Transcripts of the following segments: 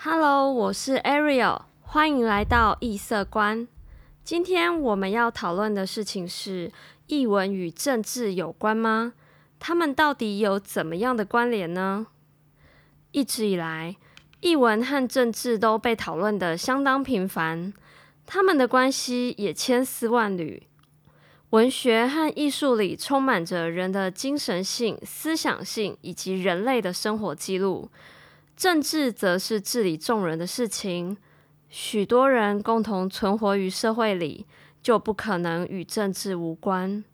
Hello，我是 Ariel，欢迎来到异色观。今天我们要讨论的事情是：译文与政治有关吗？他们到底有怎么样的关联呢？一直以来，译文和政治都被讨论的相当频繁，他们的关系也千丝万缕。文学和艺术里充满着人的精神性、思想性以及人类的生活记录。政治则是治理众人的事情。许多人共同存活于社会里，就不可能与政治无关。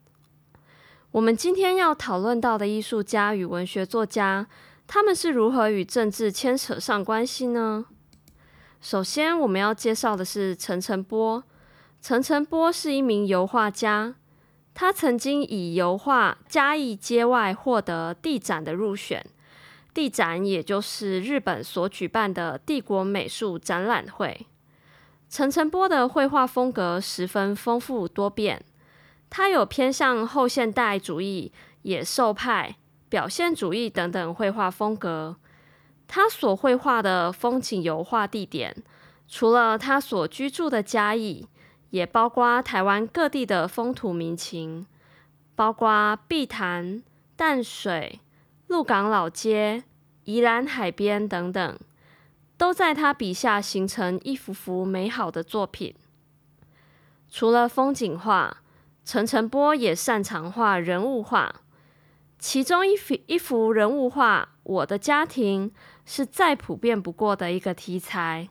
我们今天要讨论到的艺术家与文学作家，他们是如何与政治牵扯上关系呢？首先，我们要介绍的是陈澄波。陈澄波是一名油画家。他曾经以油画《嘉义街外》获得地展的入选，地展也就是日本所举办的帝国美术展览会。陈澄波的绘画风格十分丰富多变，他有偏向后现代主义、野兽派、表现主义等等绘画风格。他所绘画的风景油画地点，除了他所居住的嘉义。也包括台湾各地的风土民情，包括碧潭、淡水、鹿港老街、宜兰海边等等，都在他笔下形成一幅幅美好的作品。除了风景画，陈澄波也擅长画人物画，其中一幅一幅人物画《我的家庭》是再普遍不过的一个题材。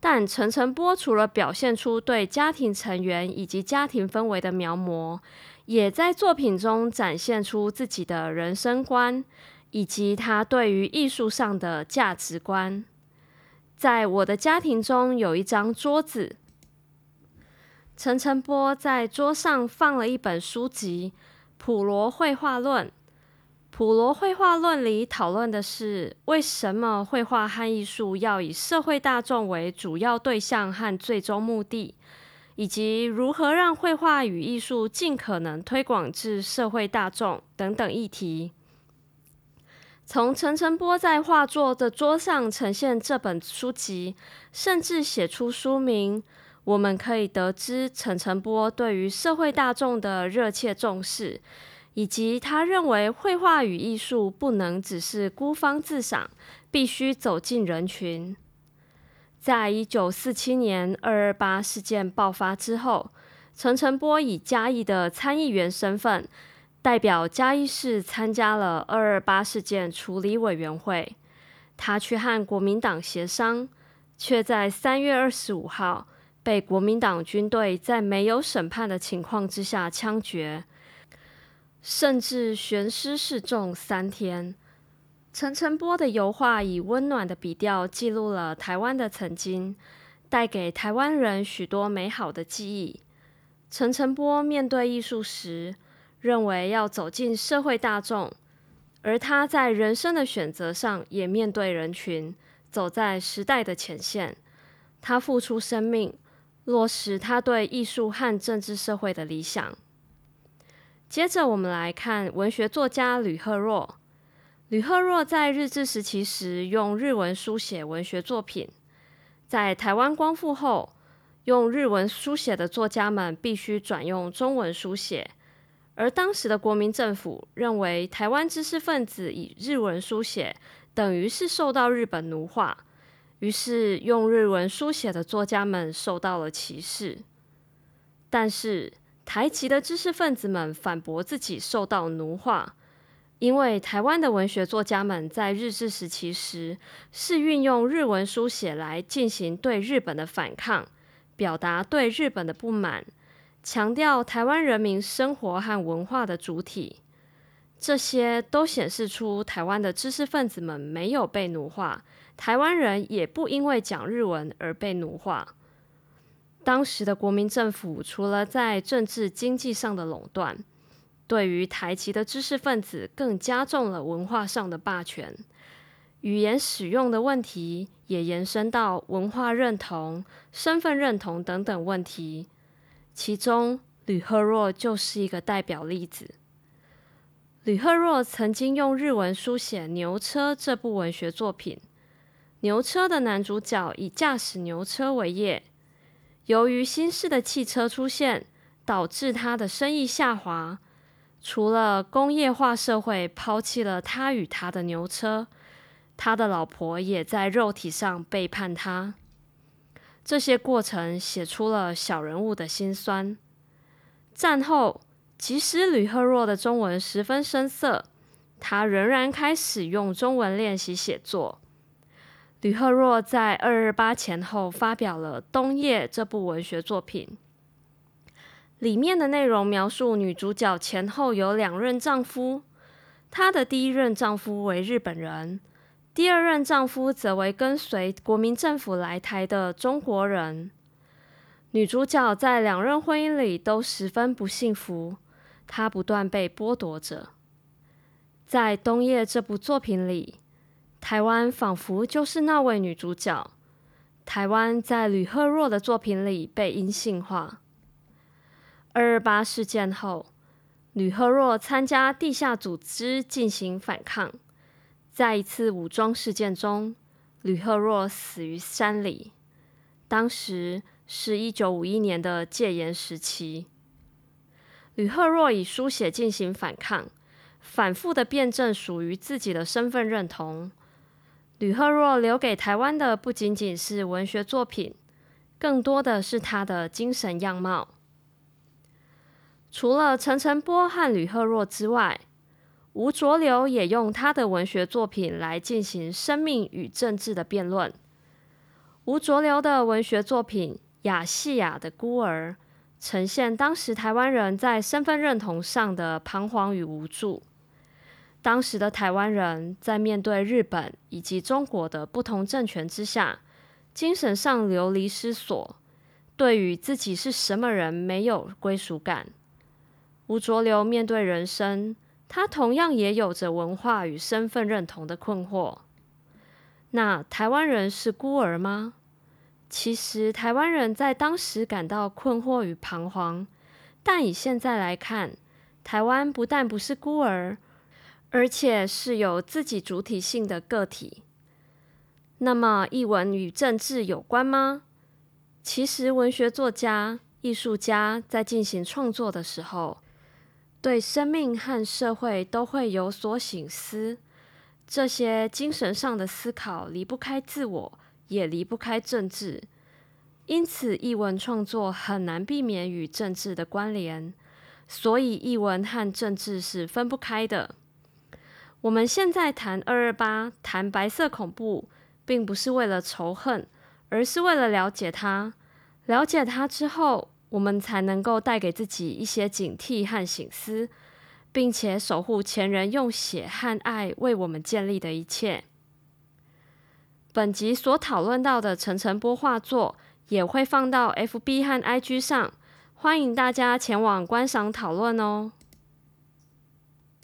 但陈澄波除了表现出对家庭成员以及家庭氛围的描摹，也在作品中展现出自己的人生观以及他对于艺术上的价值观。在我的家庭中有一张桌子，陈晨波在桌上放了一本书籍《普罗绘画论》。普罗绘画论里讨论的是为什么绘画和艺术要以社会大众为主要对象和最终目的，以及如何让绘画与艺术尽可能推广至社会大众等等议题。从陈澄波在画作的桌上呈现这本书籍，甚至写出书名，我们可以得知陈澄波对于社会大众的热切重视。以及他认为绘画与艺术不能只是孤芳自赏，必须走进人群。在一九四七年二二八事件爆发之后，陈澄波以嘉义的参议员身份，代表嘉义市参加了二二八事件处理委员会。他去和国民党协商，却在三月二十五号被国民党军队在没有审判的情况之下枪决。甚至悬尸示众三天。陈澄波的油画以温暖的笔调记录了台湾的曾经，带给台湾人许多美好的记忆。陈澄波面对艺术时，认为要走进社会大众，而他在人生的选择上也面对人群，走在时代的前线。他付出生命，落实他对艺术和政治社会的理想。接着，我们来看文学作家吕赫若。吕赫若在日治时期时用日文书写文学作品，在台湾光复后，用日文书写的作家们必须转用中文书写，而当时的国民政府认为台湾知识分子以日文书写等于是受到日本奴化，于是用日文书写的作家们受到了歧视。但是，台籍的知识分子们反驳自己受到奴化，因为台湾的文学作家们在日治时期时是运用日文书写来进行对日本的反抗，表达对日本的不满，强调台湾人民生活和文化的主体。这些都显示出台湾的知识分子们没有被奴化，台湾人也不因为讲日文而被奴化。当时的国民政府除了在政治经济上的垄断，对于台籍的知识分子更加重了文化上的霸权，语言使用的问题也延伸到文化认同、身份认同等等问题。其中，吕赫若就是一个代表例子。吕赫若曾经用日文书写《牛车》这部文学作品。牛车的男主角以驾驶牛车为业，由于新式的汽车出现，导致他的生意下滑。除了工业化社会抛弃了他与他的牛车，他的老婆也在肉体上背叛他。这些过程写出了小人物的心酸。战后，即使吕赫若的中文十分生涩，他仍然开始用中文练习写作。吕赫若在二二八前后发表了《冬夜》这部文学作品，里面的内容描述女主角前后有两任丈夫，她的第一任丈夫为日本人，第二任丈夫则为跟随国民政府来台的中国人。女主角在两任婚姻里都十分不幸福，她不断被剥夺着。在《冬夜》这部作品里。台湾仿佛就是那位女主角。台湾在吕赫若的作品里被阴性化。二二八事件后，吕赫若参加地下组织进行反抗，在一次武装事件中，吕赫若死于山里。当时是一九五一年的戒严时期。吕赫若以书写进行反抗，反复的辩证属于自己的身份认同。吕赫若留给台湾的不仅仅是文学作品，更多的是他的精神样貌。除了陈澄波和吕赫若之外，吴浊流也用他的文学作品来进行生命与政治的辩论。吴浊流的文学作品《亚细亚的孤儿》，呈现当时台湾人在身份认同上的彷徨与无助。当时的台湾人在面对日本以及中国的不同政权之下，精神上流离失所，对于自己是什么人没有归属感。吴浊流面对人生，他同样也有着文化与身份认同的困惑。那台湾人是孤儿吗？其实台湾人在当时感到困惑与彷徨，但以现在来看，台湾不但不是孤儿。而且是有自己主体性的个体。那么，译文与政治有关吗？其实，文学作家、艺术家在进行创作的时候，对生命和社会都会有所醒思。这些精神上的思考离不开自我，也离不开政治。因此，译文创作很难避免与政治的关联。所以，译文和政治是分不开的。我们现在谈二二八，谈白色恐怖，并不是为了仇恨，而是为了了解它。了解它之后，我们才能够带给自己一些警惕和醒思，并且守护前人用血和爱为我们建立的一切。本集所讨论到的陈晨波画作也会放到 FB 和 IG 上，欢迎大家前往观赏讨论哦。